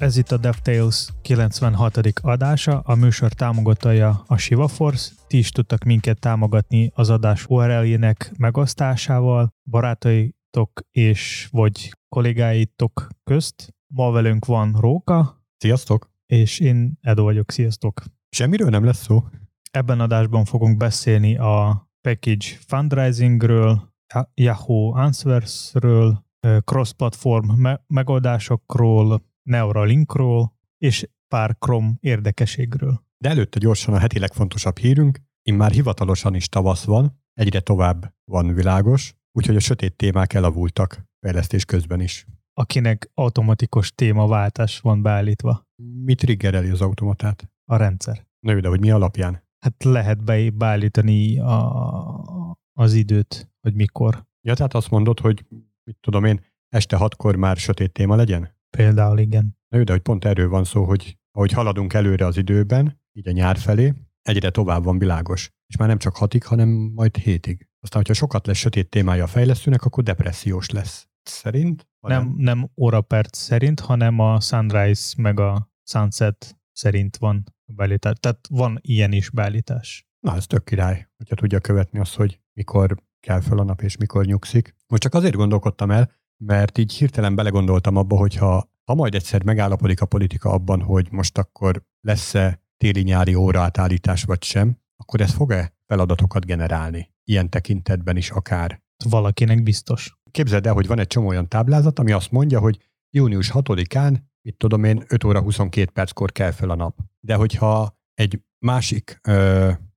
Ez itt a DevTales 96. adása, a műsor támogatója a Shiva Force. Ti is tudtak minket támogatni az adás URL-jének megosztásával, barátaitok és vagy kollégáitok közt. Ma velünk van Róka. Sziasztok! És én Edo vagyok, sziasztok! Semmiről nem lesz szó. Ebben adásban fogunk beszélni a package fundraisingről, Yahoo Answersről, cross-platform me- megoldásokról, Neuralinkról és pár Chrome érdekeségről. De előtte gyorsan a heti legfontosabb hírünk, immár hivatalosan is tavasz van, egyre tovább van világos, úgyhogy a sötét témák elavultak fejlesztés közben is. Akinek automatikus témaváltás van beállítva. Mi triggereli az automatát? A rendszer. Na jó, de hogy mi alapján? Hát lehet be, beállítani a, az időt, hogy mikor. Ja, tehát azt mondod, hogy mit tudom én, este hatkor már sötét téma legyen? Például igen. Na jó, de hogy pont erről van szó, hogy ahogy haladunk előre az időben, így a nyár felé, egyre tovább van világos. És már nem csak hatig, hanem majd hétig. Aztán, hogyha sokat lesz sötét témája a fejlesztőnek, akkor depressziós lesz. Szerint? Nem, nem óraperc szerint, hanem a sunrise meg a sunset szerint van a beállítás. Tehát van ilyen is beállítás. Na, ez tök király, hogyha tudja követni azt, hogy mikor kell fel a nap és mikor nyugszik. Most csak azért gondolkodtam el, mert így hirtelen belegondoltam abba, hogyha ha majd egyszer megállapodik a politika abban, hogy most akkor lesz-e téli-nyári óraátállítás vagy sem, akkor ez fog-e feladatokat generálni? Ilyen tekintetben is akár. Valakinek biztos. Képzeld el, hogy van egy csomó olyan táblázat, ami azt mondja, hogy június 6-án, mit tudom én, 5 óra 22 perckor kell fel a nap. De hogyha egy másik, ö,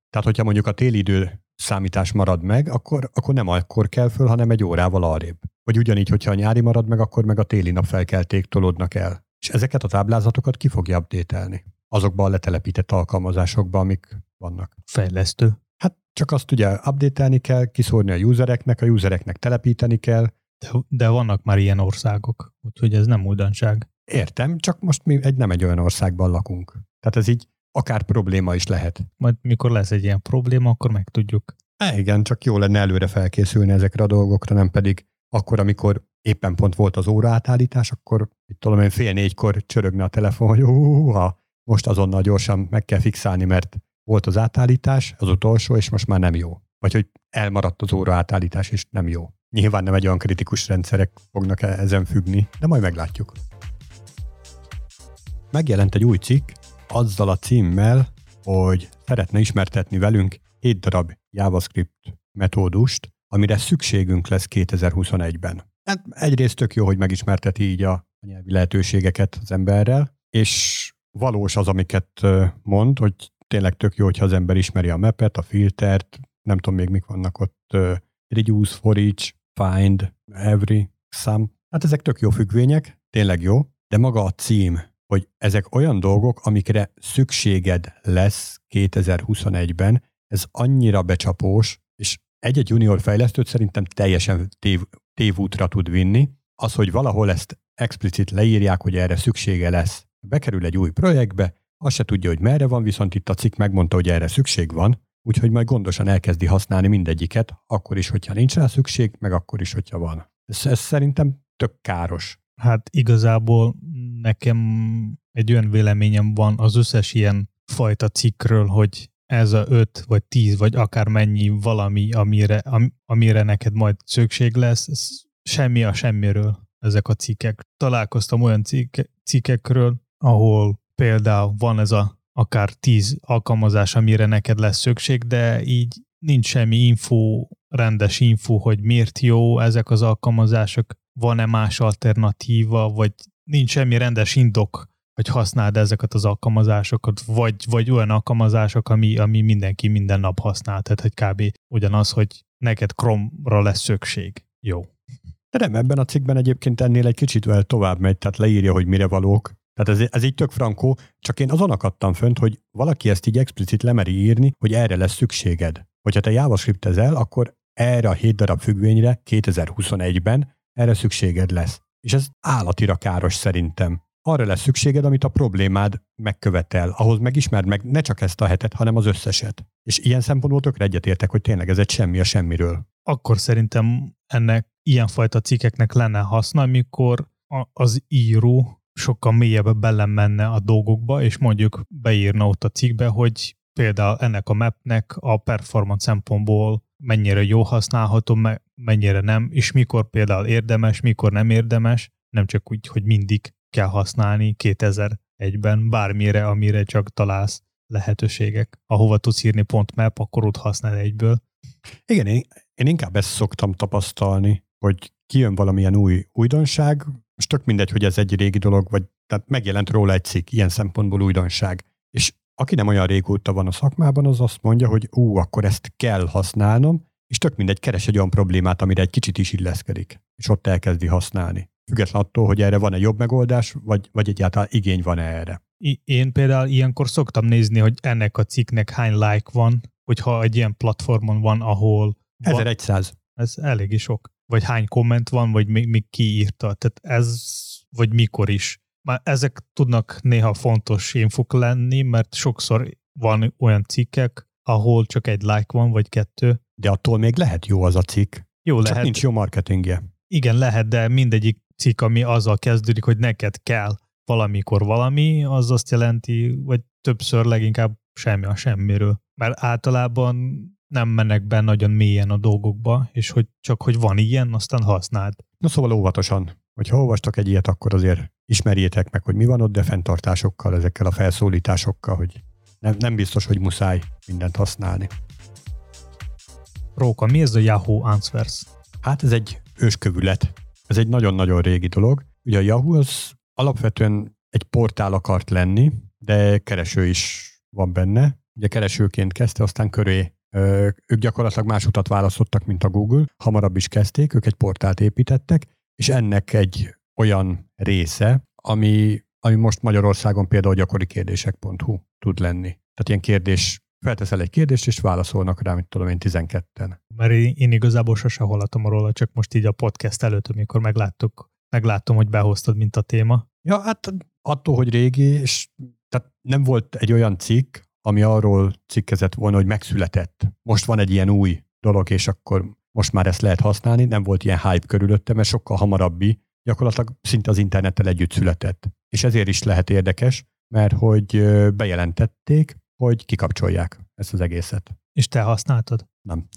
tehát hogyha mondjuk a téli idő számítás marad meg, akkor, akkor nem akkor kell föl, hanem egy órával arrébb. Vagy ugyanígy, hogyha a nyári marad meg, akkor meg a téli nap felkelték tolódnak el. És ezeket a táblázatokat ki fogja update Azokban a letelepített alkalmazásokban, amik vannak. Fejlesztő. Hát csak azt ugye update kell, kiszórni a usereknek, a usereknek telepíteni kell. De, de vannak már ilyen országok, úgyhogy ez nem újdonság. Értem, csak most mi egy, nem egy olyan országban lakunk. Tehát ez így akár probléma is lehet. Majd mikor lesz egy ilyen probléma, akkor megtudjuk. É, igen, csak jó lenne előre felkészülni ezekre a dolgokra, nem pedig akkor, amikor éppen pont volt az óraátállítás, akkor itt tudom én fél négykor csörögne a telefon, hogy ha most azonnal gyorsan meg kell fixálni, mert volt az átállítás, az utolsó, és most már nem jó. Vagy hogy elmaradt az óraátállítás, és nem jó. Nyilván nem egy olyan kritikus rendszerek fognak e- ezen függni, de majd meglátjuk. Megjelent egy új cikk, azzal a címmel, hogy szeretne ismertetni velünk 7 darab JavaScript metódust, amire szükségünk lesz 2021-ben. Hát egyrészt tök jó, hogy megismerteti így a nyelvi lehetőségeket az emberrel, és valós az, amiket mond, hogy tényleg tök jó, hogyha az ember ismeri a mapet, a filtert, nem tudom még mik vannak ott, reduce, for each, find, every, some. Hát ezek tök jó függvények, tényleg jó, de maga a cím, hogy ezek olyan dolgok, amikre szükséged lesz 2021-ben, ez annyira becsapós, és egy-egy junior fejlesztőt szerintem teljesen tév, tévútra tud vinni. Az, hogy valahol ezt explicit leírják, hogy erre szüksége lesz. Bekerül egy új projektbe, azt se tudja, hogy merre van, viszont itt a cikk megmondta, hogy erre szükség van, úgyhogy majd gondosan elkezdi használni mindegyiket, akkor is, hogyha nincs rá szükség, meg akkor is, hogyha van. Ez, ez szerintem tök káros. Hát igazából nekem egy olyan véleményem van az összes ilyen fajta cikkről, hogy ez a öt, vagy tíz, vagy akár mennyi valami, amire, am, amire neked majd szükség lesz, ez semmi a semmiről ezek a cikkek. Találkoztam olyan cikke, cikkekről, ahol például van ez a akár tíz alkalmazás, amire neked lesz szükség, de így nincs semmi info, rendes info, hogy miért jó ezek az alkalmazások, van-e más alternatíva, vagy nincs semmi rendes indok, hogy használd ezeket az alkalmazásokat, vagy, vagy olyan alkalmazások, ami, ami mindenki minden nap használ, tehát hogy kb. ugyanaz, hogy neked Chrome-ra lesz szükség. Jó. De nem, ebben a cikkben egyébként ennél egy kicsit el tovább megy, tehát leírja, hogy mire valók. Tehát ez, ez így tök frankó, csak én azon akadtam fönt, hogy valaki ezt így explicit lemeri írni, hogy erre lesz szükséged. Hogyha te JavaScript-ezel, akkor erre a 7 darab függvényre 2021-ben erre szükséged lesz. És ez állatira káros szerintem. Arra lesz szükséged, amit a problémád megkövetel. Ahhoz megismerd meg ne csak ezt a hetet, hanem az összeset. És ilyen szempontból tökre egyetértek, hogy tényleg ez egy semmi a semmiről. akkor szerintem ennek ilyenfajta cikkeknek lenne haszna, amikor az író sokkal mélyebbre belemenne a dolgokba, és mondjuk beírna ott a cikkbe, hogy például ennek a mapnek a performance szempontból mennyire jó használható, mennyire nem, és mikor például érdemes, mikor nem érdemes, nem csak úgy, hogy mindig kell használni 2001-ben bármire, amire csak találsz lehetőségek. Ahova tudsz írni pont map, akkor ott használ egyből. Igen, én, én inkább ezt szoktam tapasztalni, hogy kijön valamilyen új újdonság, most tök mindegy, hogy ez egy régi dolog, vagy tehát megjelent róla egy cikk, ilyen szempontból újdonság. És aki nem olyan régóta van a szakmában, az azt mondja, hogy ú, akkor ezt kell használnom, és tök mindegy, keres egy olyan problémát, amire egy kicsit is illeszkedik, és ott elkezdi használni. Független attól, hogy erre van-e jobb megoldás, vagy, vagy egyáltalán igény van-e erre. Én például ilyenkor szoktam nézni, hogy ennek a cikknek hány like van, hogyha egy ilyen platformon van, ahol... 1100. Van, ez elég sok. Vagy hány komment van, vagy még, még ki írta. Tehát ez, vagy mikor is. Már ezek tudnak néha fontos infok lenni, mert sokszor van olyan cikkek, ahol csak egy like van, vagy kettő. De attól még lehet jó az a cikk. Jó csak lehet. nincs jó marketingje. Igen, lehet, de mindegyik cikk, ami azzal kezdődik, hogy neked kell valamikor valami, az azt jelenti, vagy többször leginkább semmi a semmiről. Mert általában nem mennek be nagyon mélyen a dolgokba, és hogy csak hogy van ilyen, aztán használd. Na szóval óvatosan, hogyha olvastak egy ilyet, akkor azért ismerjétek meg, hogy mi van ott, de fenntartásokkal, ezekkel a felszólításokkal, hogy nem, nem biztos, hogy muszáj mindent használni. Róka, mi ez a Yahoo Answers? Hát ez egy őskövület. Ez egy nagyon-nagyon régi dolog. Ugye a Yahoo az alapvetően egy portál akart lenni, de kereső is van benne. Ugye keresőként kezdte, aztán köré ők gyakorlatilag más utat választottak, mint a Google. Hamarabb is kezdték, ők egy portált építettek, és ennek egy olyan része, ami, ami most Magyarországon például gyakorikérdések.hu tud lenni. Tehát ilyen kérdés, felteszel egy kérdést, és válaszolnak rá, mint tudom én, 12-en. Mert én, igazából sose hallottam róla, csak most így a podcast előtt, amikor megláttuk, megláttam, hogy behoztad, mint a téma. Ja, hát attól, hogy régi, és tehát nem volt egy olyan cikk, ami arról cikkezett volna, hogy megszületett. Most van egy ilyen új dolog, és akkor most már ezt lehet használni, nem volt ilyen hype körülötte, mert sokkal hamarabbi, gyakorlatilag szinte az internettel együtt született. És ezért is lehet érdekes, mert hogy bejelentették, hogy kikapcsolják ezt az egészet. És te használtad? Nem.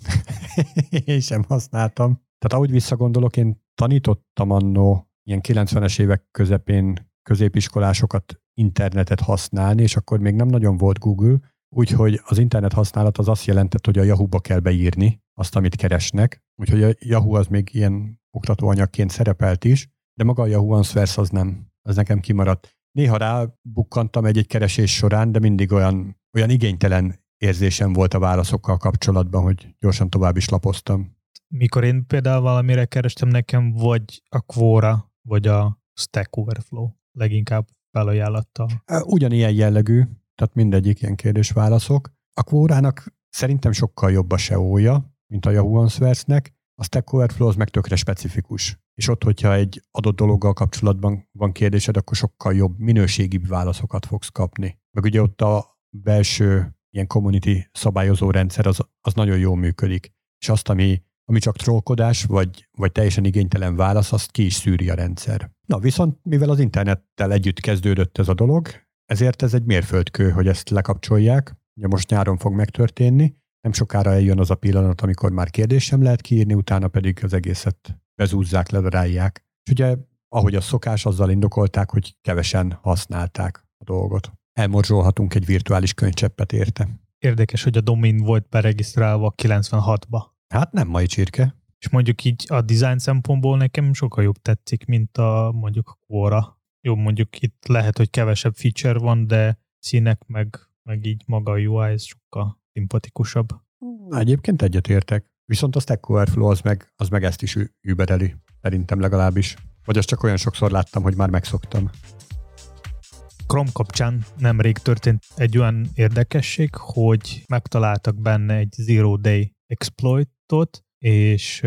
én sem használtam. Tehát ahogy visszagondolok, én tanítottam annó ilyen 90-es évek közepén középiskolásokat internetet használni, és akkor még nem nagyon volt Google, úgyhogy az internet használat az azt jelentett, hogy a Yahoo-ba kell beírni azt, amit keresnek, úgyhogy a Yahoo az még ilyen oktatóanyagként szerepelt is, de maga a Yahoo Answers az nem, az nekem kimaradt. Néha rábukkantam egy-egy keresés során, de mindig olyan, olyan igénytelen érzésem volt a válaszokkal kapcsolatban, hogy gyorsan tovább is lapoztam. Mikor én például valamire kerestem, nekem vagy a Quora, vagy a Stack Overflow leginkább felajánlattal. Ugyanilyen jellegű, tehát mindegyik ilyen kérdés-válaszok. A Quora-nak szerintem sokkal jobb a SEO-ja, mint a Yahoo Answers-nek, a Stack Overflow az meg tökre specifikus. És ott, hogyha egy adott dologgal kapcsolatban van kérdésed, akkor sokkal jobb, minőségibb válaszokat fogsz kapni. Meg ugye ott a belső ilyen community szabályozó rendszer az, az nagyon jól működik. És azt, ami, ami csak trollkodás, vagy, vagy teljesen igénytelen válasz, azt ki is szűri a rendszer. Na viszont, mivel az internettel együtt kezdődött ez a dolog, ezért ez egy mérföldkő, hogy ezt lekapcsolják. Ugye most nyáron fog megtörténni, nem sokára eljön az a pillanat, amikor már kérdés sem lehet kiírni, utána pedig az egészet bezúzzák, ledarálják. És ugye, ahogy a szokás, azzal indokolták, hogy kevesen használták a dolgot. Elmorzsolhatunk egy virtuális könycseppet érte. Érdekes, hogy a domain volt beregisztrálva 96-ba. Hát nem mai csirke. És mondjuk így a design szempontból nekem sokkal jobb tetszik, mint a mondjuk a Quora. Jó, mondjuk itt lehet, hogy kevesebb feature van, de színek meg, meg így maga a UI ez sokkal szimpatikusabb. Egyébként egyetértek. Viszont a Stack Overflow az meg, az meg ezt is übereli. Szerintem legalábbis. Vagy azt csak olyan sokszor láttam, hogy már megszoktam. Chrome kapcsán nemrég történt egy olyan érdekesség, hogy megtaláltak benne egy Zero Day exploitot, és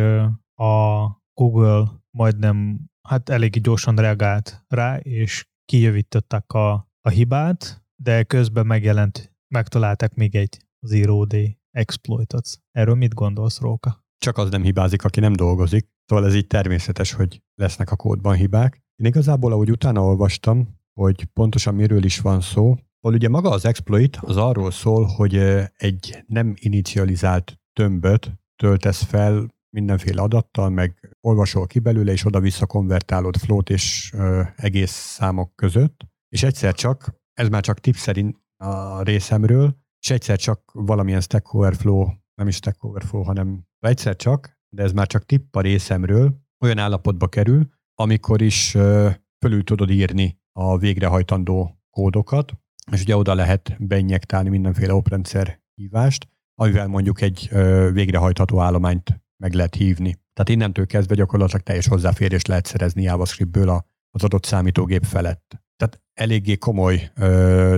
a Google majdnem, hát elég gyorsan reagált rá, és kijavították a, a hibát, de közben megjelent, megtalálták még egy Zero Day exploitot. Erről mit gondolsz, Róka? csak az nem hibázik, aki nem dolgozik. Szóval ez így természetes, hogy lesznek a kódban hibák. Én igazából, ahogy utána olvastam, hogy pontosan miről is van szó, Ahol ugye maga az exploit az arról szól, hogy egy nem inicializált tömböt töltesz fel mindenféle adattal, meg olvasol ki belőle, és oda-vissza konvertálod float és ö, egész számok között, és egyszer csak, ez már csak tip szerint a részemről, és egyszer csak valamilyen Stack Overflow, nem is Stack Overflow, hanem egyszer csak, de ez már csak tipp a részemről, olyan állapotba kerül, amikor is ö, fölül tudod írni a végrehajtandó kódokat, és ugye oda lehet beinjektálni mindenféle oprendszer hívást, amivel mondjuk egy végrehajtható állományt meg lehet hívni. Tehát innentől kezdve gyakorlatilag teljes hozzáférést lehet szerezni JavaScriptből az adott számítógép felett. Tehát eléggé komoly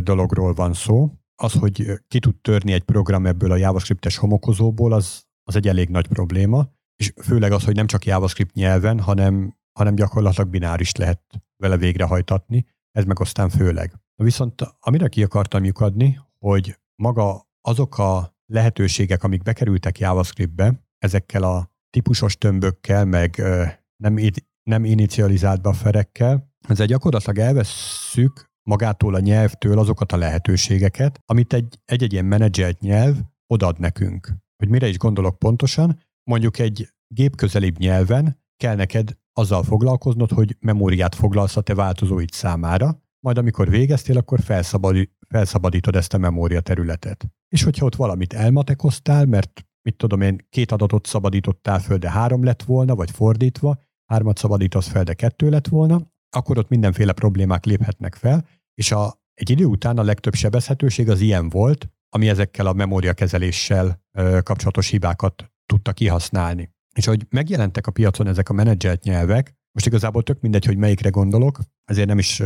dologról van szó. Az, hogy ki tud törni egy program ebből a JavaScriptes homokozóból, az, az egy elég nagy probléma, és főleg az, hogy nem csak JavaScript nyelven, hanem, hanem gyakorlatilag bináris lehet vele végrehajtatni, ez meg aztán főleg. Viszont amire ki akartam lyukadni, hogy maga azok a lehetőségek, amik bekerültek JavaScriptbe, ezekkel a típusos tömbökkel, meg nem, nem inicializált bufferekkel, ezzel gyakorlatilag elvesszük magától a nyelvtől azokat a lehetőségeket, amit egy, egy ilyen menedzselt nyelv odad nekünk. Hogy mire is gondolok pontosan, mondjuk egy gépközelibb nyelven kell neked azzal foglalkoznod, hogy memóriát foglalsz a te változóid számára, majd amikor végeztél, akkor felszabadít, felszabadítod ezt a memória területet. És hogyha ott valamit elmatekoztál, mert mit tudom én, két adatot szabadítottál föl, de három lett volna, vagy fordítva, hármat szabadítasz fel, de kettő lett volna, akkor ott mindenféle problémák léphetnek fel, és a, egy idő után a legtöbb sebezhetőség az ilyen volt, ami ezekkel a memóriakezeléssel kapcsolatos hibákat tudta kihasználni. És hogy megjelentek a piacon ezek a menedzselt nyelvek, most igazából tök mindegy, hogy melyikre gondolok, ezért nem is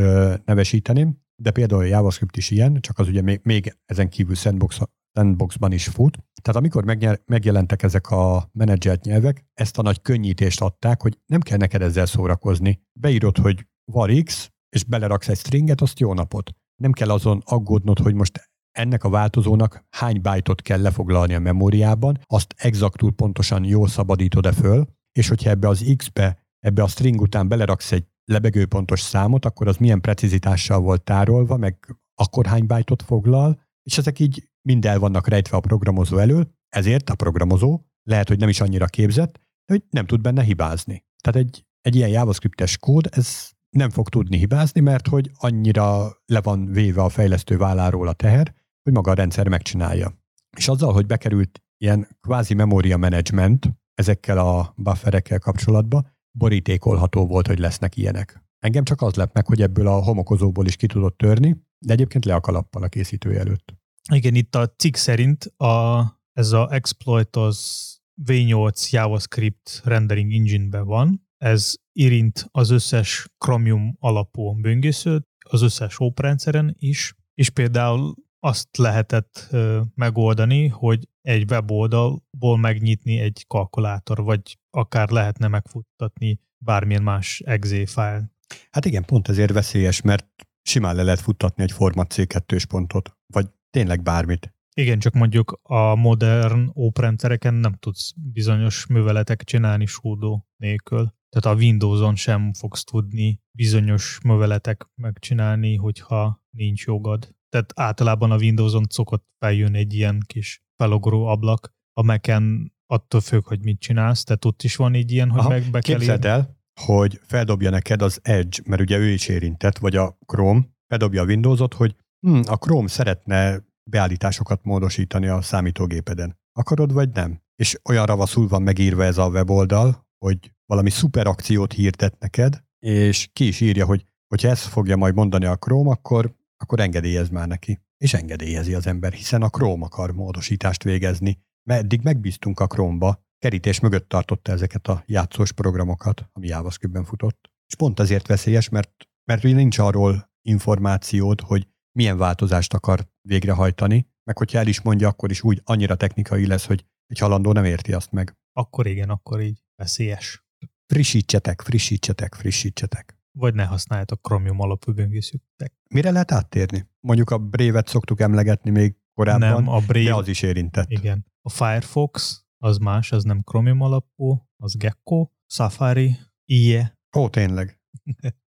nevesíteném, de például a JavaScript is ilyen, csak az ugye még, még ezen kívül sandbox, sandboxban is fut. Tehát amikor megjelentek ezek a menedzselt nyelvek, ezt a nagy könnyítést adták, hogy nem kell neked ezzel szórakozni. Beírod, hogy var X, és beleraksz egy stringet, azt jó napot. Nem kell azon aggódnod, hogy most ennek a változónak hány byte kell lefoglalni a memóriában, azt exaktul pontosan jól szabadítod-e föl, és hogyha ebbe az X-be ebbe a string után beleraksz egy lebegőpontos számot, akkor az milyen precizitással volt tárolva, meg akkor hány byte foglal, és ezek így mind el vannak rejtve a programozó elől, ezért a programozó lehet, hogy nem is annyira képzett, de hogy nem tud benne hibázni. Tehát egy, egy ilyen JavaScriptes kód, ez nem fog tudni hibázni, mert hogy annyira le van véve a fejlesztő válláról a teher, hogy maga a rendszer megcsinálja. És azzal, hogy bekerült ilyen kvázi memória management ezekkel a bufferekkel kapcsolatban, borítékolható volt, hogy lesznek ilyenek. Engem csak az lett meg, hogy ebből a homokozóból is ki tudott törni, de egyébként le a kalappal a készítője előtt. Igen, itt a cikk szerint a, ez a exploit az V8 JavaScript rendering engine-ben van, ez érint az összes Chromium alapú böngészőt, az összes óprendszeren is, és például azt lehetett megoldani, hogy egy weboldalból megnyitni egy kalkulátor, vagy akár lehetne megfuttatni bármilyen más exe file. Hát igen, pont ezért veszélyes, mert simán le lehet futtatni egy format C2-s pontot, vagy tényleg bármit. Igen, csak mondjuk a modern óprendszereken nem tudsz bizonyos műveletek csinálni súdó nélkül. Tehát a Windows-on sem fogsz tudni bizonyos műveletek megcsinálni, hogyha nincs jogad. Tehát általában a Windows-on szokott feljön egy ilyen kis felogró ablak, a Mac-en attól függ, hogy mit csinálsz, tehát ott is van egy ilyen, hogy Aha, meg be kell Képzeld el, hogy feldobja neked az Edge, mert ugye ő is érintett, vagy a Chrome, feldobja a Windowsot, hogy hm, a Chrome szeretne beállításokat módosítani a számítógépeden. Akarod, vagy nem? És olyan ravaszul van megírva ez a weboldal, hogy valami szuper akciót hirdet neked, és ki is írja, hogy hogyha ezt fogja majd mondani a Chrome, akkor, akkor engedélyez már neki. És engedélyezi az ember, hiszen a Chrome akar módosítást végezni. Mert eddig megbíztunk a Chrome-ba, kerítés mögött tartotta ezeket a játszós programokat, ami JavaScript-ben futott. És pont azért veszélyes, mert, mert ugye nincs arról információd, hogy milyen változást akar végrehajtani, meg hogyha el is mondja, akkor is úgy annyira technikai lesz, hogy egy halandó nem érti azt meg. Akkor igen, akkor így veszélyes. Frissítsetek, frissítsetek, frissítsetek. Vagy ne használjátok Chromium alapú böngészőtek. Mire lehet áttérni? Mondjuk a Brave-et szoktuk emlegetni még korábban, nem, a Brave, de az is érintett. Igen. A Firefox az más, az nem Chromium alapú, az Gecko, Safari, IE. Ó, tényleg.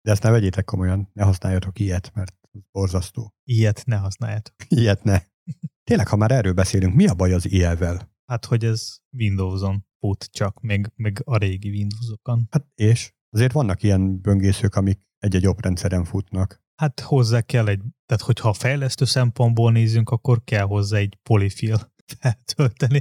De ezt ne vegyétek komolyan, ne használjatok ilyet, mert borzasztó. Ilyet ne használjátok. Ilyet ne. Tényleg, ha már erről beszélünk, mi a baj az IE-vel? Hát, hogy ez Windows-on fut csak, még, még a régi Windows-okon. Hát és? Azért vannak ilyen böngészők, amik egy-egy oprendszeren futnak. Hát hozzá kell egy, tehát hogyha a fejlesztő szempontból nézzünk, akkor kell hozzá egy polifil feltölteni,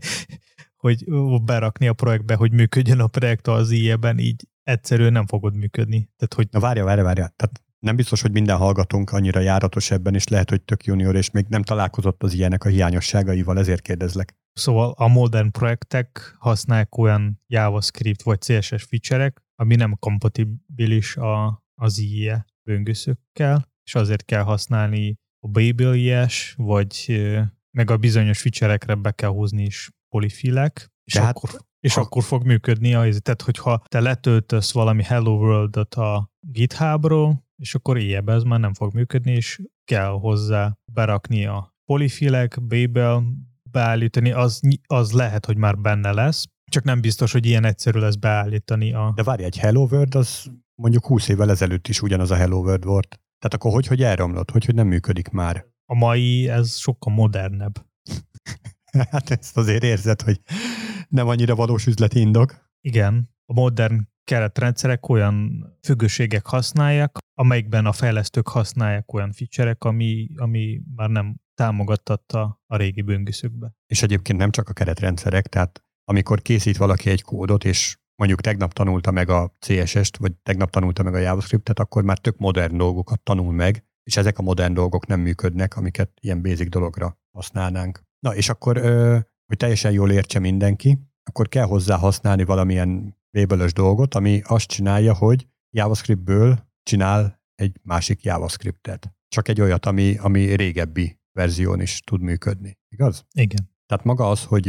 hogy berakni a projektbe, hogy működjön a projekt az IE-ben, így egyszerűen nem fogod működni. Tehát, hogy... Na várja, várja, várja. Tehát nem biztos, hogy minden hallgatónk annyira járatos ebben, és lehet, hogy tök junior, és még nem találkozott az ilyenek a hiányosságaival, ezért kérdezlek. Szóval a modern projektek használják olyan JavaScript vagy CSS feature ami nem kompatibilis a, az IE böngészőkkel, és azért kell használni a Babel-ies, vagy meg a bizonyos feature be kell húzni is polifilek, és, Tehát, akkor, és ha... akkor fog működni. A, tehát, hogyha te letöltesz valami Hello World-ot a GitHubról, és akkor ilyen ez már nem fog működni, és kell hozzá berakni a polifilek, Babel, beállítani, az, az lehet, hogy már benne lesz, csak nem biztos, hogy ilyen egyszerű lesz beállítani a... De várj, egy Hello World az mondjuk 20 évvel ezelőtt is ugyanaz a Hello World volt. Tehát akkor hogy, hogy elromlott, hogy, hogy nem működik már? A mai ez sokkal modernebb. hát ezt azért érzed, hogy nem annyira valós üzleti indok. Igen, a modern keretrendszerek olyan függőségek használják, amelyikben a fejlesztők használják olyan feature ami, ami már nem támogattatta a régi böngészőkbe. És egyébként nem csak a keretrendszerek, tehát amikor készít valaki egy kódot, és mondjuk tegnap tanulta meg a CSS-t, vagy tegnap tanulta meg a JavaScript-et, akkor már tök modern dolgokat tanul meg, és ezek a modern dolgok nem működnek, amiket ilyen basic dologra használnánk. Na, és akkor, hogy teljesen jól értse mindenki, akkor kell hozzá használni valamilyen label dolgot, ami azt csinálja, hogy JavaScriptből csinál egy másik JavaScriptet. Csak egy olyat, ami, ami régebbi verzión is tud működni. Igaz? Igen. Tehát maga az, hogy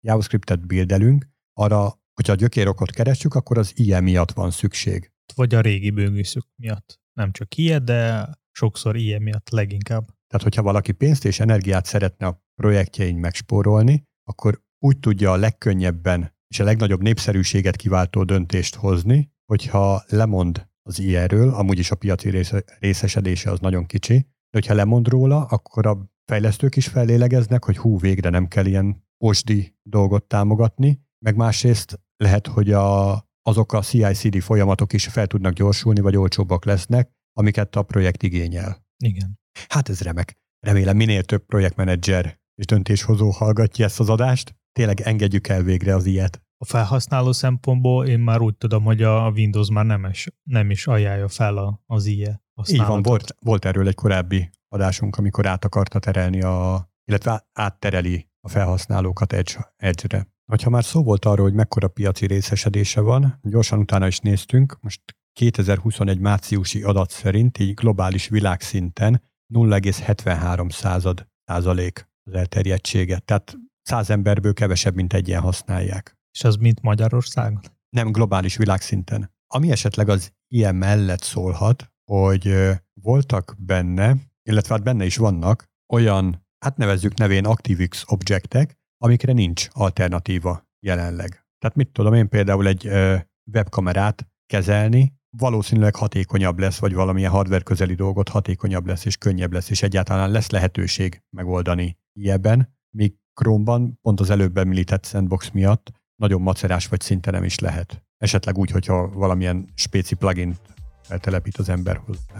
JavaScriptet bildelünk, arra, hogyha a gyökérokot keressük, akkor az ilyen miatt van szükség. Vagy a régi bőgészük miatt. Nem csak ilyen, de sokszor ilyen miatt leginkább. Tehát, hogyha valaki pénzt és energiát szeretne a projektjein megspórolni, akkor úgy tudja a legkönnyebben és a legnagyobb népszerűséget kiváltó döntést hozni, hogyha lemond az ilyenről, amúgy is a piaci részesedése az nagyon kicsi, de hogyha lemond róla, akkor a fejlesztők is fellélegeznek, hogy hú, végre nem kell ilyen osdi dolgot támogatni, meg másrészt lehet, hogy a, azok a CI-CD folyamatok is fel tudnak gyorsulni, vagy olcsóbbak lesznek, amiket a projekt igényel. Igen. Hát ez remek. Remélem minél több projektmenedzser és döntéshozó hallgatja ezt az adást. Tényleg engedjük el végre az ilyet. A felhasználó szempontból én már úgy tudom, hogy a Windows már nem is, nem is ajánlja fel az IE Így van, volt, volt erről egy korábbi adásunk, amikor át akarta terelni a, illetve áttereli a felhasználókat Edge, Edge-re. Ha már szó volt arról, hogy mekkora piaci részesedése van, gyorsan utána is néztünk, most 2021 márciusi adat szerint így globális világszinten 0,73 század százalék az elterjedtsége. Tehát 100 emberből kevesebb, mint egy ilyen használják. És az mint Magyarországon? Nem globális világszinten. Ami esetleg az ilyen mellett szólhat, hogy voltak benne, illetve hát benne is vannak olyan hát nevezzük nevén ActiveX objektek, amikre nincs alternatíva jelenleg. Tehát mit tudom én például egy webkamerát kezelni, valószínűleg hatékonyabb lesz, vagy valamilyen hardware közeli dolgot hatékonyabb lesz, és könnyebb lesz, és egyáltalán lesz lehetőség megoldani ilyenben, míg Chrome-ban pont az előbb említett sandbox miatt nagyon macerás vagy szinte nem is lehet. Esetleg úgy, hogyha valamilyen spéci plugin feltelepít az ember hozzá.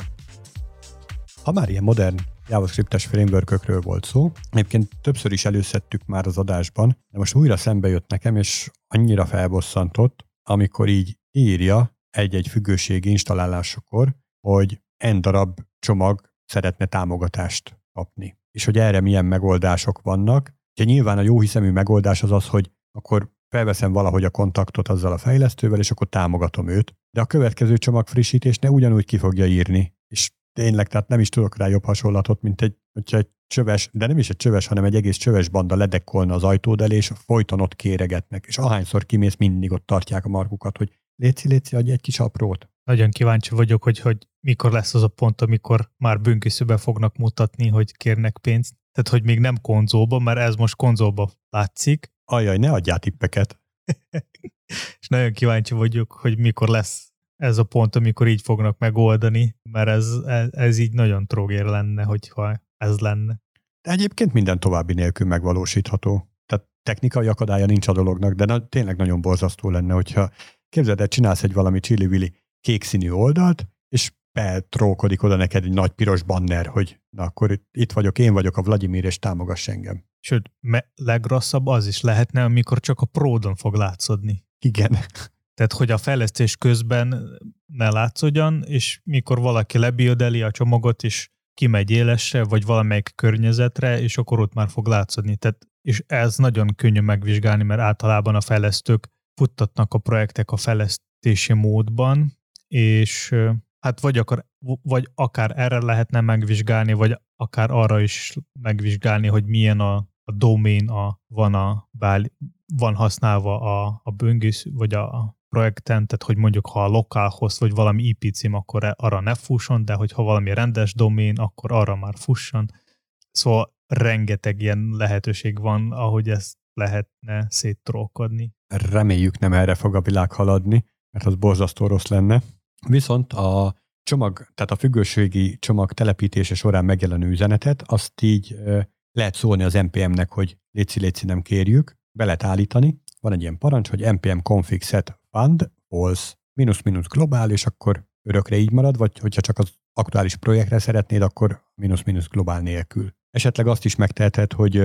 Ha már ilyen modern JavaScript-es frameworkökről volt szó. Egyébként többször is előszedtük már az adásban, de most újra szembe jött nekem, és annyira felbosszantott, amikor így írja egy-egy függőség installálásakor, hogy n darab csomag szeretne támogatást kapni. És hogy erre milyen megoldások vannak. Ugye nyilván a jó hiszemű megoldás az az, hogy akkor felveszem valahogy a kontaktot azzal a fejlesztővel, és akkor támogatom őt. De a következő csomag frissítésnél ugyanúgy ki fogja írni. És tényleg, tehát nem is tudok rá jobb hasonlatot, mint egy, hogyha egy csöves, de nem is egy csöves, hanem egy egész csöves banda ledekkolna az ajtód elé, és folyton ott kéregetnek, és ahányszor kimész, mindig ott tartják a markukat, hogy léci, léci, adj egy kis aprót. Nagyon kíváncsi vagyok, hogy, hogy mikor lesz az a pont, amikor már böngészőbe fognak mutatni, hogy kérnek pénzt. Tehát, hogy még nem konzolban, mert ez most konzolba látszik, Ajaj, ne adjál tippeket. és nagyon kíváncsi vagyok, hogy mikor lesz ez a pont, amikor így fognak megoldani, mert ez, ez, ez így nagyon trógér lenne, hogyha ez lenne. De egyébként minden további nélkül megvalósítható. Tehát technikai akadálya nincs a dolognak, de na, tényleg nagyon borzasztó lenne, hogyha képzeld el, csinálsz egy valami csili kék színű oldalt, és betrókodik oda neked egy nagy piros banner, hogy na akkor itt vagyok, én vagyok a Vladimir, és támogass engem. Sőt, me- legrosszabb az is lehetne, amikor csak a pródon fog látszódni. Igen. Tehát, hogy a fejlesztés közben ne látszódjon, és mikor valaki lebildeli a csomagot, és kimegy élesre, vagy valamelyik környezetre, és akkor ott már fog látszódni. Tehát, és ez nagyon könnyű megvizsgálni, mert általában a fejlesztők futtatnak a projektek a fejlesztési módban, és hát vagy akar, vagy akár erre lehetne megvizsgálni, vagy akár arra is megvizsgálni, hogy milyen a, a domain a, van, a, van használva a, a böngész, vagy a projekten, tehát hogy mondjuk ha a localhost, vagy valami IP cím, akkor e, arra ne fusson, de hogyha valami rendes domain, akkor arra már fusson. Szóval rengeteg ilyen lehetőség van, ahogy ezt lehetne széttrókodni. Reméljük nem erre fog a világ haladni, mert az borzasztó rossz lenne. Viszont a csomag, tehát a függőségi csomag telepítése során megjelenő üzenetet, azt így lehet szólni az NPM-nek, hogy léci, léci nem kérjük, be lehet állítani. Van egy ilyen parancs, hogy npm config set fund false minusz minusz globál, és akkor örökre így marad, vagy hogyha csak az aktuális projektre szeretnéd, akkor minusz minusz globál nélkül. Esetleg azt is megteheted, hogy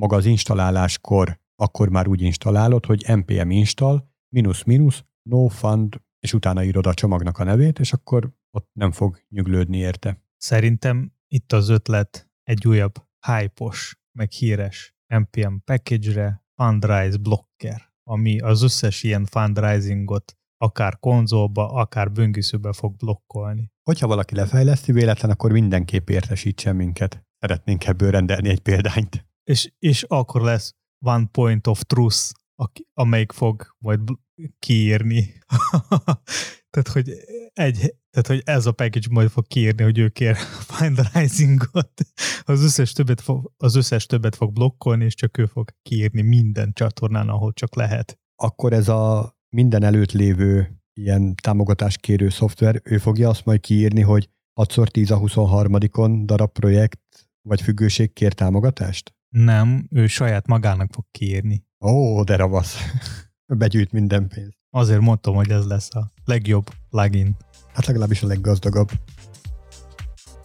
maga az installáláskor akkor már úgy installálod, hogy npm install minusz minusz no fund és utána írod a csomagnak a nevét, és akkor ott nem fog nyuglődni érte. Szerintem itt az ötlet egy újabb hype meg híres NPM package-re Fundrise Blocker, ami az összes ilyen fundraisingot akár konzolba, akár böngészőbe fog blokkolni. Hogyha valaki lefejleszti véletlen, akkor mindenképp értesítsen minket. Szeretnénk ebből rendelni egy példányt. És, és akkor lesz one point of truth, amelyik fog majd kiírni. tehát, hogy egy, tehát, hogy ez a package majd fog kiírni, hogy ő kér Find Risingot. Az összes, többet fog, az összes többet fog blokkolni, és csak ő fog kiírni minden csatornán, ahol csak lehet. Akkor ez a minden előtt lévő ilyen támogatáskérő szoftver, ő fogja azt majd kiírni, hogy 6x10 a 23-on darab projekt vagy függőség kér támogatást? Nem, ő saját magának fog kiírni. Ó, de ravasz. Begyűjt minden pénzt. Azért mondtam, hogy ez lesz a legjobb plugin. Hát legalábbis a leggazdagabb.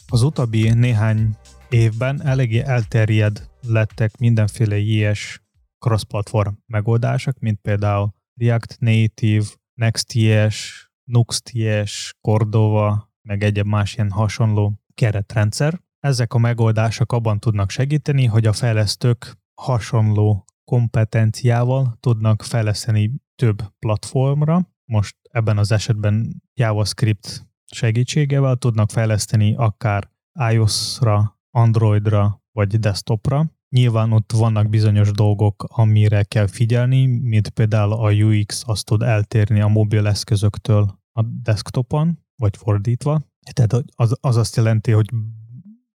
Az utóbbi néhány évben eléggé elterjed lettek mindenféle ilyes cross-platform megoldások, mint például React Native, Next.js, Nux.js, Cordova, meg egyéb más ilyen hasonló keretrendszer. Ezek a megoldások abban tudnak segíteni, hogy a fejlesztők hasonló kompetenciával tudnak fejleszteni több platformra. Most ebben az esetben JavaScript segítségevel tudnak fejleszteni akár iOS-ra, Androidra vagy desktopra. Nyilván ott vannak bizonyos dolgok, amire kell figyelni, mint például a UX azt tud eltérni a mobil eszközöktől a desktopon, vagy fordítva. Tehát az, az azt jelenti, hogy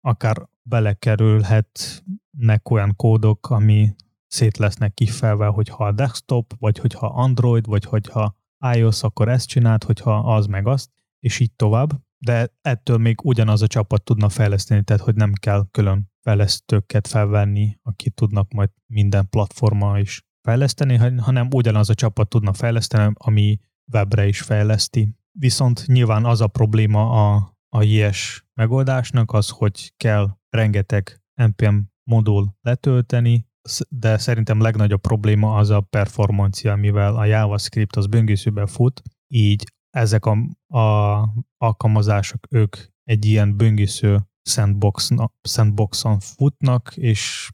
akár belekerülhetnek olyan kódok, ami szét lesznek kifelve, hogyha a desktop, vagy hogyha Android, vagy hogyha iOS, akkor ezt csinált, hogyha az meg azt, és így tovább. De ettől még ugyanaz a csapat tudna fejleszteni, tehát hogy nem kell külön fejlesztőket felvenni, akik tudnak majd minden platforma is fejleszteni, hanem ugyanaz a csapat tudna fejleszteni, ami webre is fejleszti. Viszont nyilván az a probléma a, a ilyes megoldásnak az, hogy kell rengeteg NPM modul letölteni, de szerintem legnagyobb probléma az a performancia, mivel a JavaScript az böngészőben fut, így ezek a, a alkalmazások, ők egy ilyen böngésző sandbox, sandboxon futnak, és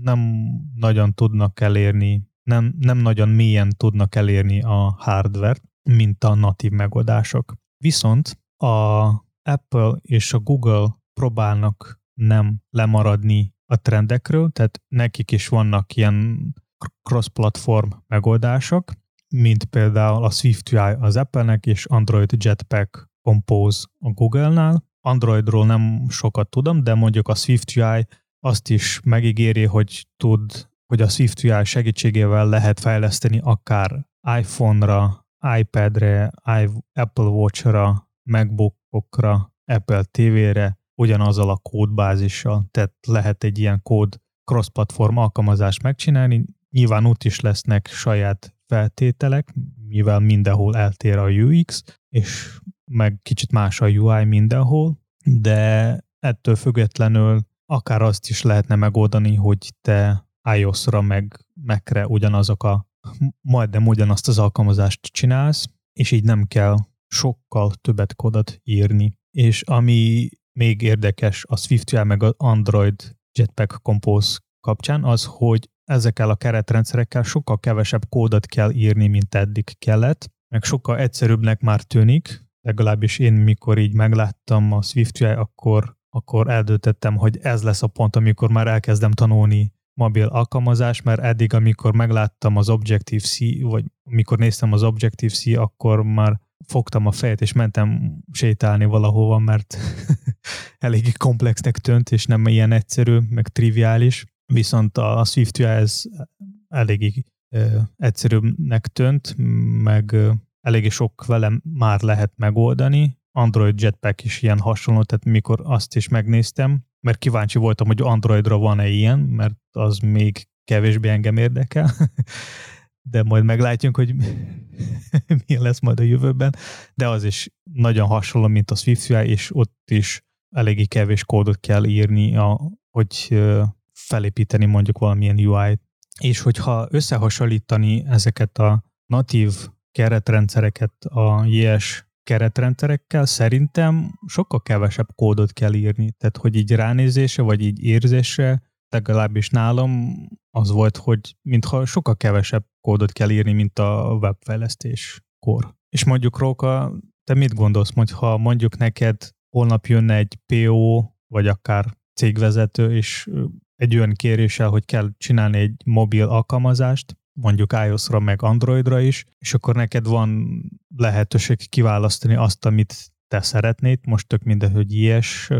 nem nagyon tudnak elérni, nem, nem nagyon mélyen tudnak elérni a hardware mint a natív megoldások. Viszont a Apple és a Google próbálnak nem lemaradni a trendekről, tehát nekik is vannak ilyen cross-platform megoldások, mint például a SwiftUI az Apple-nek és Android Jetpack Compose a Google-nál. Androidról nem sokat tudom, de mondjuk a SwiftUI azt is megígéri, hogy tud hogy a SwiftUI segítségével lehet fejleszteni akár iPhone-ra, iPad-re, Apple Watch-ra, MacBook-okra, Apple TV-re, ugyanazzal a kódbázissal, tehát lehet egy ilyen kód cross-platform alkalmazást megcsinálni. Nyilván ott is lesznek saját feltételek, mivel mindenhol eltér a UX, és meg kicsit más a UI mindenhol, de ettől függetlenül akár azt is lehetne megoldani, hogy te iOS-ra meg Mac-re ugyanazok a, majdnem ugyanazt az alkalmazást csinálsz, és így nem kell sokkal többet kódot írni. És ami még érdekes a swift meg az Android Jetpack Compose kapcsán, az, hogy ezekkel a keretrendszerekkel sokkal kevesebb kódot kell írni, mint eddig kellett, meg sokkal egyszerűbbnek már tűnik, legalábbis én mikor így megláttam a swift akkor, akkor eldöntöttem, hogy ez lesz a pont, amikor már elkezdem tanulni mobil alkalmazás, mert eddig, amikor megláttam az Objective-C, vagy amikor néztem az Objective-C, akkor már fogtam a fejet, és mentem sétálni valahova, mert eléggé komplexnek tűnt, és nem ilyen egyszerű, meg triviális. Viszont a Swift ez eléggé egyszerűbbnek tűnt, meg eléggé sok velem már lehet megoldani. Android Jetpack is ilyen hasonló, tehát mikor azt is megnéztem, mert kíváncsi voltam, hogy Androidra van-e ilyen, mert az még kevésbé engem érdekel, de majd meglátjuk, hogy milyen lesz majd a jövőben, de az is nagyon hasonló, mint a SwiftUI, és ott is eléggé kevés kódot kell írni, a, hogy felépíteni mondjuk valamilyen UI-t. És hogyha összehasonlítani ezeket a natív keretrendszereket a JS keretrendszerekkel, szerintem sokkal kevesebb kódot kell írni. Tehát, hogy így ránézése, vagy így érzése, legalábbis nálam az volt, hogy mintha sokkal kevesebb kódot kell írni, mint a webfejlesztéskor. És mondjuk Róka, te mit gondolsz, hogy ha mondjuk neked holnap jönne egy PO, vagy akár cégvezető, és egy olyan kéréssel, hogy kell csinálni egy mobil alkalmazást, mondjuk iOS-ra meg Androidra is, és akkor neked van lehetőség kiválasztani azt, amit te szeretnéd, most tök mindegy, hogy ilyes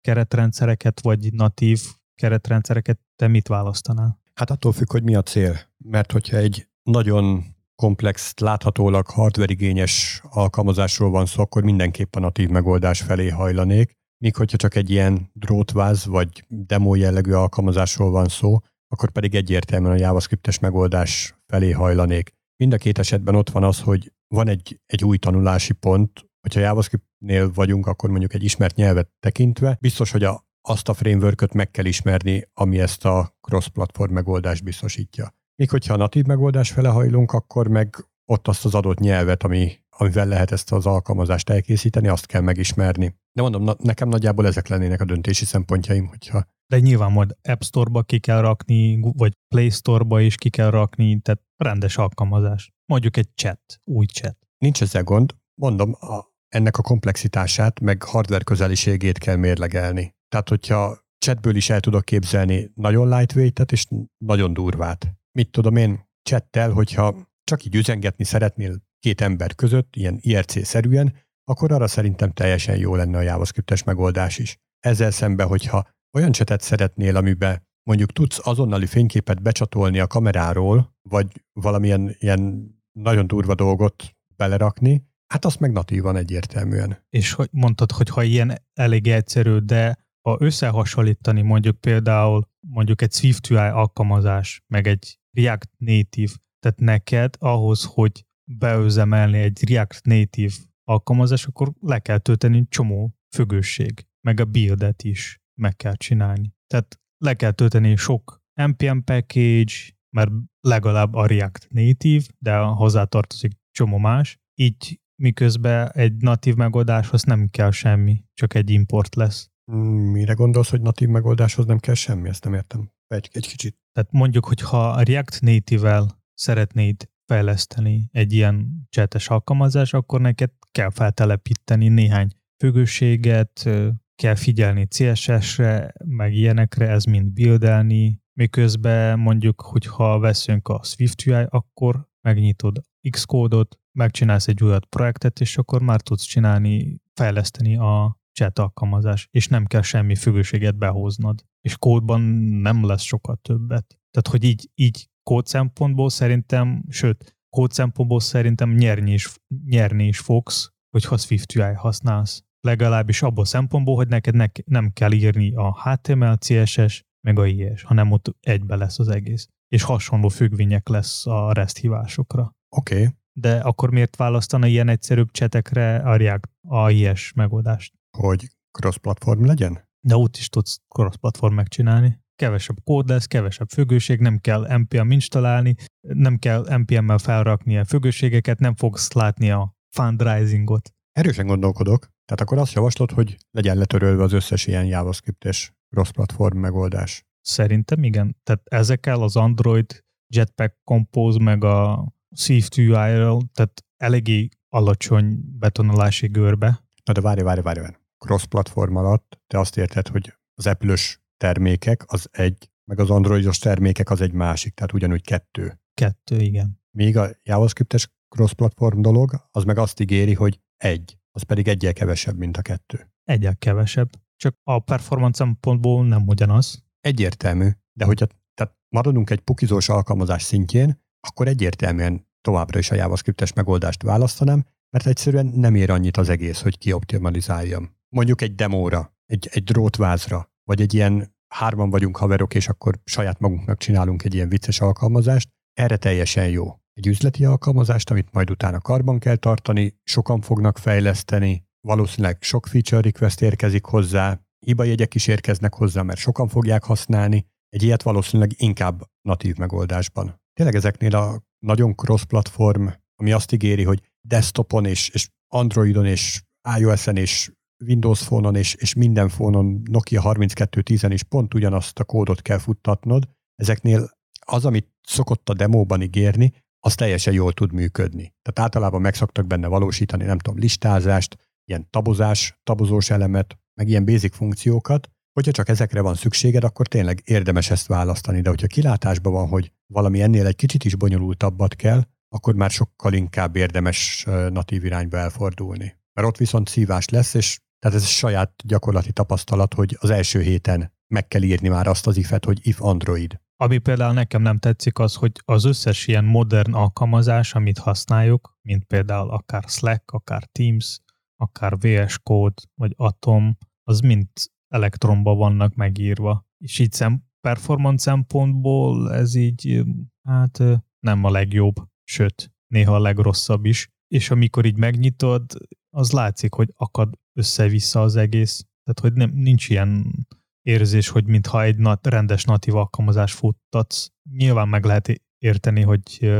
keretrendszereket, vagy natív keretrendszereket, te mit választanál? Hát attól függ, hogy mi a cél. Mert hogyha egy nagyon komplex, láthatólag hardware-igényes alkalmazásról van szó, akkor mindenképp a natív megoldás felé hajlanék. Míg hogyha csak egy ilyen drótváz vagy demo jellegű alkalmazásról van szó, akkor pedig egyértelműen a JavaScriptes megoldás felé hajlanék. Mind a két esetben ott van az, hogy van egy, egy új tanulási pont, hogyha JavaScriptnél vagyunk, akkor mondjuk egy ismert nyelvet tekintve, biztos, hogy a, azt a frameworköt meg kell ismerni, ami ezt a cross-platform megoldást biztosítja. Míg hogyha a natív megoldás fele hajlunk, akkor meg ott azt az adott nyelvet, ami, amivel lehet ezt az alkalmazást elkészíteni, azt kell megismerni. De mondom, na, nekem nagyjából ezek lennének a döntési szempontjaim, hogyha de nyilván majd App Store-ba ki kell rakni, vagy Play Store-ba is ki kell rakni, tehát rendes alkalmazás. Mondjuk egy chat, új chat. Nincs ezzel gond. Mondom, a, ennek a komplexitását, meg hardware közeliségét kell mérlegelni. Tehát, hogyha chatből is el tudok képzelni nagyon lightweight és nagyon durvát. Mit tudom én, chattel, hogyha csak így üzengetni szeretnél két ember között, ilyen IRC-szerűen, akkor arra szerintem teljesen jó lenne a JavaScript-es megoldás is. Ezzel szemben, hogyha olyan csetet szeretnél, amiben mondjuk tudsz azonnali fényképet becsatolni a kameráról, vagy valamilyen ilyen nagyon durva dolgot belerakni, hát azt meg natívan egyértelműen. És hogy mondtad, hogy ha ilyen elég egyszerű, de ha összehasonlítani mondjuk például mondjuk egy SwiftUI alkalmazás, meg egy React Native, tehát neked ahhoz, hogy beüzemelni egy React Native alkalmazás, akkor le kell tölteni csomó függőség, meg a buildet is meg kell csinálni. Tehát le kell tölteni sok npm package, mert legalább a React Native, de hozzátartozik csomó más. Így miközben egy natív megoldáshoz nem kell semmi, csak egy import lesz. Mire gondolsz, hogy natív megoldáshoz nem kell semmi? Ezt nem értem. Egy, egy kicsit. Tehát mondjuk, hogy ha a React Native-vel szeretnéd fejleszteni egy ilyen csetes alkalmazás, akkor neked kell feltelepíteni néhány függőséget, kell figyelni CSS-re, meg ilyenekre, ez mind buildelni, miközben mondjuk, hogyha veszünk a SwiftUI, akkor megnyitod Xcode-ot, megcsinálsz egy újat projektet, és akkor már tudsz csinálni, fejleszteni a chat alkalmazás, és nem kell semmi függőséget behoznod. És kódban nem lesz sokkal többet. Tehát, hogy így, így kód szempontból szerintem, sőt, kód szempontból szerintem nyerni is, nyerni is fogsz, hogyha SwiftUI használsz. Legalábbis abból szempontból, hogy neked ne, nem kell írni a HTML, CSS, meg a IS, hanem ott egybe lesz az egész. És hasonló függvények lesz a REST hívásokra. Oké. Okay. De akkor miért választana ilyen egyszerűbb csetekre a React, a IS megoldást? Hogy cross-platform legyen? De ott is tudsz cross-platform megcsinálni. Kevesebb kód lesz, kevesebb függőség, nem kell npm installálni, nem kell npm-mel felrakni a függőségeket, nem fogsz látni a fundraisingot. Erősen gondolkodok. Tehát akkor azt javaslod, hogy legyen letörölve az összes ilyen JavaScript-es cross-platform megoldás. Szerintem igen. Tehát ezekkel az Android Jetpack Compose meg a Swift UI-ral, tehát eléggé alacsony betonolási görbe. Na de várj, várj, várj, várj. Cross-platform alatt te azt érted, hogy az apple termékek az egy, meg az androidos termékek az egy másik, tehát ugyanúgy kettő. Kettő, igen. Míg a JavaScript-es cross-platform dolog, az meg azt ígéri, hogy egy, az pedig egyel kevesebb, mint a kettő. Egyel kevesebb. Csak a performance szempontból nem ugyanaz. Egyértelmű, de hogyha tehát maradunk egy pukizós alkalmazás szintjén, akkor egyértelműen továbbra is a JavaScript-es megoldást választanám, mert egyszerűen nem ér annyit az egész, hogy kioptimalizáljam. Mondjuk egy demóra, egy, egy drótvázra, vagy egy ilyen hárman vagyunk haverok, és akkor saját magunknak csinálunk egy ilyen vicces alkalmazást, erre teljesen jó. Egy üzleti alkalmazást, amit majd utána karban kell tartani, sokan fognak fejleszteni, valószínűleg sok feature request érkezik hozzá, hibajegyek is érkeznek hozzá, mert sokan fogják használni, egy ilyet valószínűleg inkább natív megoldásban. Tényleg ezeknél a nagyon cross-platform, ami azt ígéri, hogy desktopon és, és Androidon és iOS-en és Windows Phone-on és, és minden fónon Nokia 3210-en is pont ugyanazt a kódot kell futtatnod. Ezeknél az, amit szokott a demóban ígérni, az teljesen jól tud működni. Tehát általában megszoktak benne valósítani, nem tudom, listázást, ilyen tabozás, tabozós elemet, meg ilyen basic funkciókat. Hogyha csak ezekre van szükséged, akkor tényleg érdemes ezt választani, de hogyha kilátásban van, hogy valami ennél egy kicsit is bonyolultabbat kell, akkor már sokkal inkább érdemes natív irányba elfordulni. Mert ott viszont szívás lesz, és tehát ez saját gyakorlati tapasztalat, hogy az első héten meg kell írni már azt az ifet, hogy if Android. Ami például nekem nem tetszik az, hogy az összes ilyen modern alkalmazás, amit használjuk, mint például akár Slack, akár Teams, akár VS Code, vagy Atom, az mind elektronba vannak megírva. És így szem, performance szempontból ez így, hát nem a legjobb, sőt, néha a legrosszabb is. És amikor így megnyitod, az látszik, hogy akad össze-vissza az egész. Tehát, hogy nem, nincs ilyen érzés, hogy mintha egy nat, rendes natív alkalmazás futtatsz. Nyilván meg lehet érteni, hogy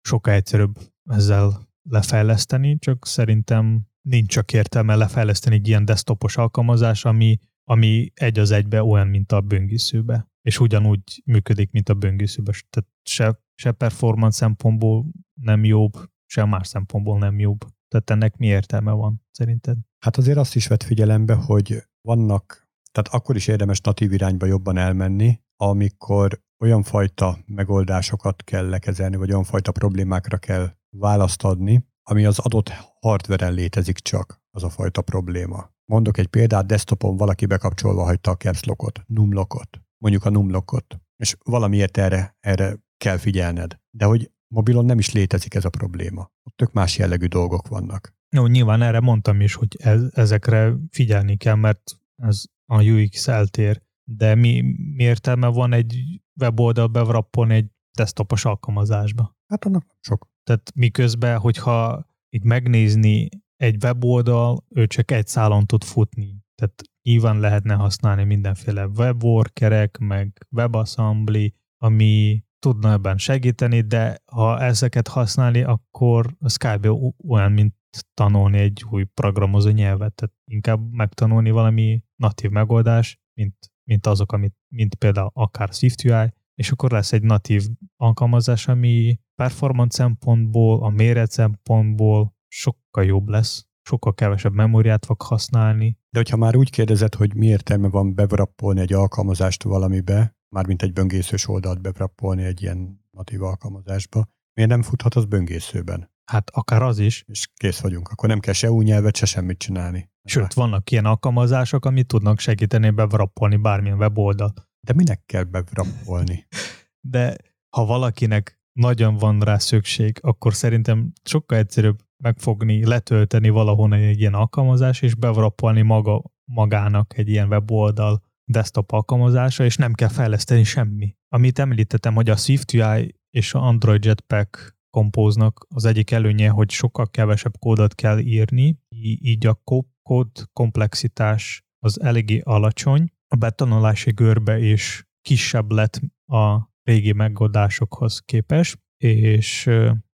sokkal egyszerűbb ezzel lefejleszteni, csak szerintem nincs csak értelme lefejleszteni egy ilyen desktopos alkalmazás, ami, ami egy az egybe olyan, mint a böngészőbe, és ugyanúgy működik, mint a böngészőbe. Tehát se, se performance szempontból nem jobb, se más szempontból nem jobb. Tehát ennek mi értelme van, szerinted? Hát azért azt is vett figyelembe, hogy vannak, tehát akkor is érdemes natív irányba jobban elmenni, amikor olyan fajta megoldásokat kell lekezelni, vagy olyan fajta problémákra kell választ adni, ami az adott hardveren létezik csak, az a fajta probléma. Mondok egy példát, desktopon valaki bekapcsolva hagyta a caps lockot, numlockot, mondjuk a numlockot, és valamiért erre, erre kell figyelned. De hogy mobilon nem is létezik ez a probléma. Ott tök más jellegű dolgok vannak. Jó, nyilván erre mondtam is, hogy ez, ezekre figyelni kell, mert ez a UX eltér. De mi, mi értelme van egy weboldal bevrappolni egy desktopos alkalmazásba? Hát annak sok. Tehát miközben, hogyha így megnézni egy weboldal, ő csak egy szálon tud futni. Tehát nyilván lehetne használni mindenféle webworkerek, meg webassembly, ami tudna ebben segíteni, de ha ezeket használni, akkor a Skype olyan, mint tanulni egy új programozó nyelvet, tehát inkább megtanulni valami natív megoldás, mint, mint azok, amit, mint például akár SwiftUI, és akkor lesz egy natív alkalmazás, ami performance szempontból, a méret szempontból sokkal jobb lesz, sokkal kevesebb memóriát fog használni. De hogyha már úgy kérdezed, hogy mi értelme van bevrappolni egy alkalmazást valamibe, mármint egy böngészős oldalt bevrappolni egy ilyen natív alkalmazásba, miért nem futhat az böngészőben? Hát akár az is. És kész vagyunk. Akkor nem kell se új nyelvet, se semmit csinálni. Sőt, vannak ilyen alkalmazások, amit tudnak segíteni bevrappolni bármilyen weboldal. De minek kell bevrappolni? De ha valakinek nagyon van rá szükség, akkor szerintem sokkal egyszerűbb megfogni, letölteni valahonnan egy ilyen alkalmazás, és bevrappolni maga, magának egy ilyen weboldal desktop alkalmazása, és nem kell fejleszteni semmi. Amit említettem, hogy a SwiftUI és a Android Jetpack kompóznak az egyik előnye, hogy sokkal kevesebb kódot kell írni, így a kód komplexitás az eléggé alacsony, a betanulási görbe is kisebb lett a régi megoldásokhoz képes, és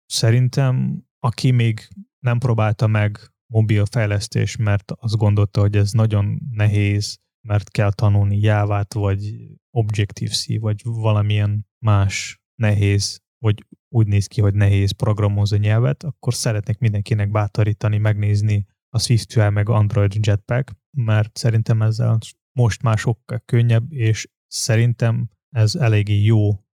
szerintem aki még nem próbálta meg mobil fejlesztés, mert azt gondolta, hogy ez nagyon nehéz, mert kell tanulni Jávát, vagy Objective-C, vagy valamilyen más nehéz, vagy úgy néz ki, hogy nehéz programozó nyelvet, akkor szeretnék mindenkinek bátorítani, megnézni a SwiftUI meg Android Jetpack, mert szerintem ezzel most már sokkal könnyebb, és szerintem ez eléggé jó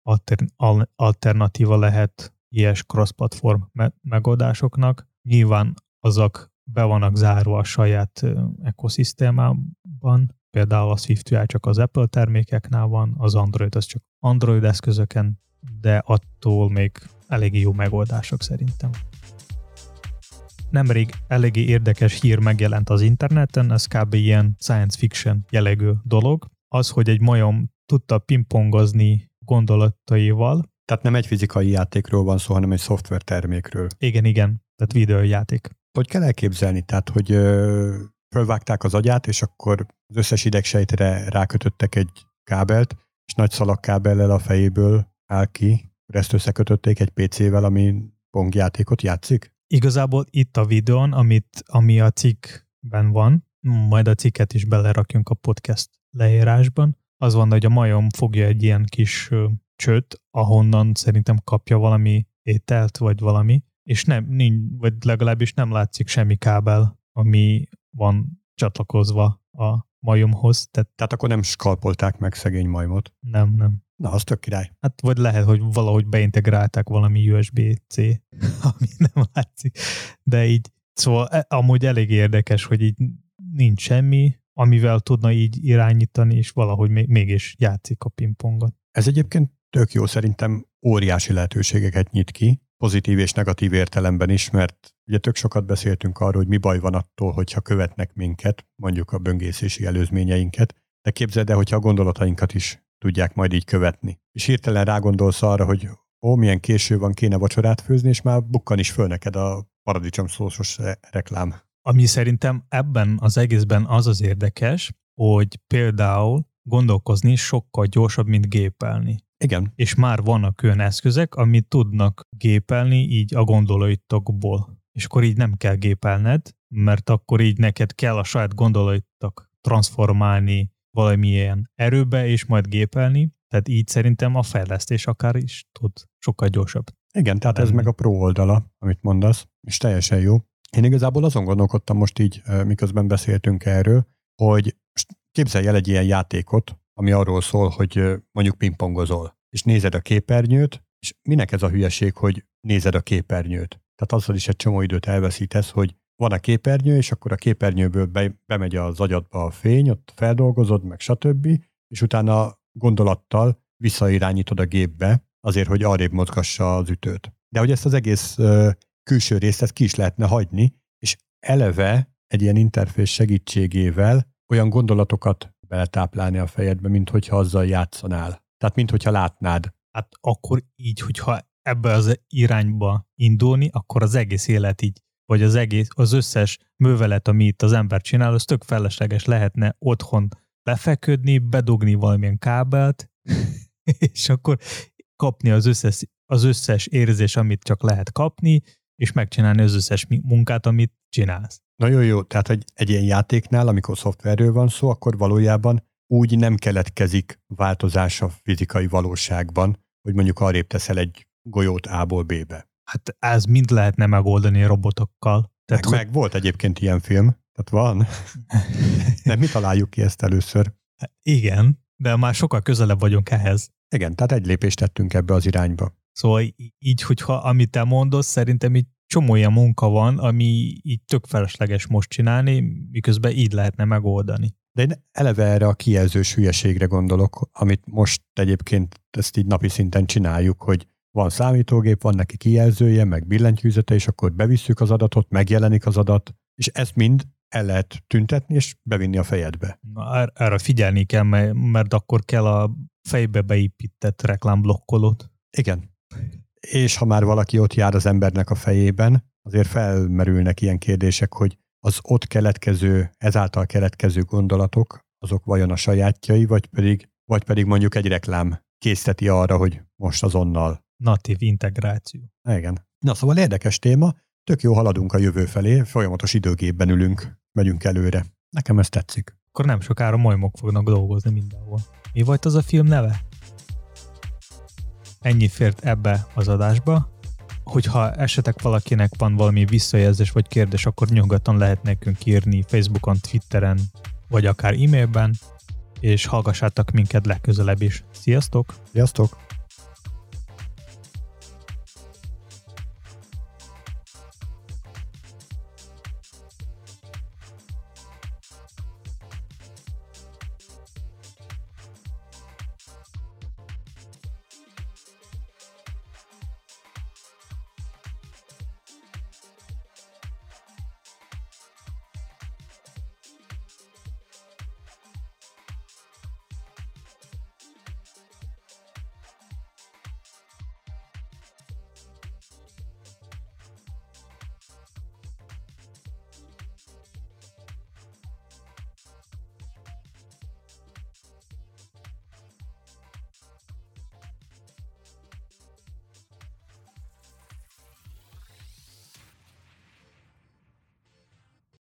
alternatíva lehet ilyes cross-platform megoldásoknak. Nyilván azok be vannak zárva a saját ekoszisztémában, például a SwiftUI csak az Apple termékeknál van, az Android az csak Android eszközöken, de attól még eléggé jó megoldások szerintem. Nemrég eléggé érdekes hír megjelent az interneten, ez kb. ilyen science fiction jellegű dolog. Az, hogy egy majom tudta pingpongozni gondolataival. Tehát nem egy fizikai játékról van szó, hanem egy szoftvertermékről. Igen, igen, tehát videójáték. Hogy kell elképzelni? Tehát, hogy ö, fölvágták az agyát, és akkor az összes idegsejtre rákötöttek egy kábelt, és nagy szalagkábellel a fejéből áll ki, ezt összekötötték egy PC-vel, ami pongjátékot játszik? Igazából itt a videón, amit, ami a cikkben van, majd a cikket is belerakjunk a podcast leírásban, az van, hogy a majom fogja egy ilyen kis csőt, ahonnan szerintem kapja valami ételt, vagy valami, és nem, nincs, vagy legalábbis nem látszik semmi kábel, ami van csatlakozva a majomhoz. Tehát, tehát akkor nem skalpolták meg szegény majmot? Nem, nem. Na, az tök király. Hát vagy lehet, hogy valahogy beintegrálták valami USB-C, ami nem látszik. De így, szóval e, amúgy elég érdekes, hogy így nincs semmi, amivel tudna így irányítani, és valahogy mégis játszik a pingpongot. Ez egyébként tök jó, szerintem óriási lehetőségeket nyit ki, pozitív és negatív értelemben is, mert ugye tök sokat beszéltünk arról, hogy mi baj van attól, hogyha követnek minket, mondjuk a böngészési előzményeinket, de képzeld el, hogyha a gondolatainkat is tudják majd így követni. És hirtelen rágondolsz arra, hogy ó, milyen késő van, kéne vacsorát főzni, és már bukkan is föl neked a paradicsom szósos reklám. Ami szerintem ebben az egészben az az érdekes, hogy például gondolkozni sokkal gyorsabb, mint gépelni. Igen. És már vannak olyan eszközök, amit tudnak gépelni így a gondolatokból. És akkor így nem kell gépelned, mert akkor így neked kell a saját gondolatok transformálni valamilyen erőbe, és majd gépelni. Tehát így szerintem a fejlesztés akár is tud sokkal gyorsabb. Igen, tehát lenni. ez meg a pro oldala, amit mondasz, és teljesen jó. Én igazából azon gondolkodtam most így, miközben beszéltünk erről, hogy képzelj el egy ilyen játékot, ami arról szól, hogy mondjuk pingpongozol, és nézed a képernyőt, és minek ez a hülyeség, hogy nézed a képernyőt? Tehát azzal is egy csomó időt elveszítesz, hogy van a képernyő, és akkor a képernyőből be, bemegy az agyadba a fény, ott feldolgozod, meg stb., és utána gondolattal visszairányítod a gépbe, azért, hogy arrébb mozgassa az ütőt. De hogy ezt az egész uh, külső részt ezt ki is lehetne hagyni, és eleve egy ilyen interfész segítségével olyan gondolatokat beletáplálni a fejedbe, mint hogyha azzal játszanál. Tehát, mint hogyha látnád. Hát akkor így, hogyha ebbe az irányba indulni, akkor az egész élet így, vagy az egész, az összes művelet, ami itt az ember csinál, az tök felesleges lehetne otthon lefeküdni, bedugni valamilyen kábelt, és akkor kapni az összes, az összes érzés, amit csak lehet kapni, és megcsinálni az összes munkát, amit csinálsz. Nagyon jó, tehát egy, egy ilyen játéknál, amikor szoftverről van szó, akkor valójában úgy nem keletkezik változás a fizikai valóságban, hogy mondjuk arrébb teszel egy golyót A-ból B-be. Hát ez mind lehetne megoldani robotokkal. Tehát meg, hogy... meg volt egyébként ilyen film, tehát van. De mi találjuk ki ezt először? Igen, de már sokkal közelebb vagyunk ehhez. Igen, tehát egy lépést tettünk ebbe az irányba. Szóval így, hogyha amit te mondasz, szerintem így csomó ilyen munka van, ami így tök felesleges most csinálni, miközben így lehetne megoldani. De én eleve erre a kijelzős hülyeségre gondolok, amit most egyébként ezt így napi szinten csináljuk, hogy van számítógép, van neki kijelzője, meg billentyűzete, és akkor bevisszük az adatot, megjelenik az adat, és ezt mind el lehet tüntetni, és bevinni a fejedbe. Na, erre figyelni kell, mert akkor kell a fejbe beépített reklámblokkolót. Igen. És ha már valaki ott jár az embernek a fejében, azért felmerülnek ilyen kérdések, hogy az ott keletkező, ezáltal keletkező gondolatok, azok vajon a sajátjai, vagy pedig, vagy pedig mondjuk egy reklám készíteti arra, hogy most azonnal. Natív integráció. Igen. Na szóval érdekes téma, tök jó haladunk a jövő felé, folyamatos időgépben ülünk, megyünk előre. Nekem ez tetszik. Akkor nem sokára majmok fognak dolgozni mindenhol. Mi volt az a film neve? Ennyi fért ebbe az adásba. Hogyha esetek valakinek van valami visszajelzés vagy kérdés, akkor nyugodtan lehet nekünk írni Facebookon, Twitteren, vagy akár e-mailben, és hallgassátok minket legközelebb is. Sziasztok! Sziasztok!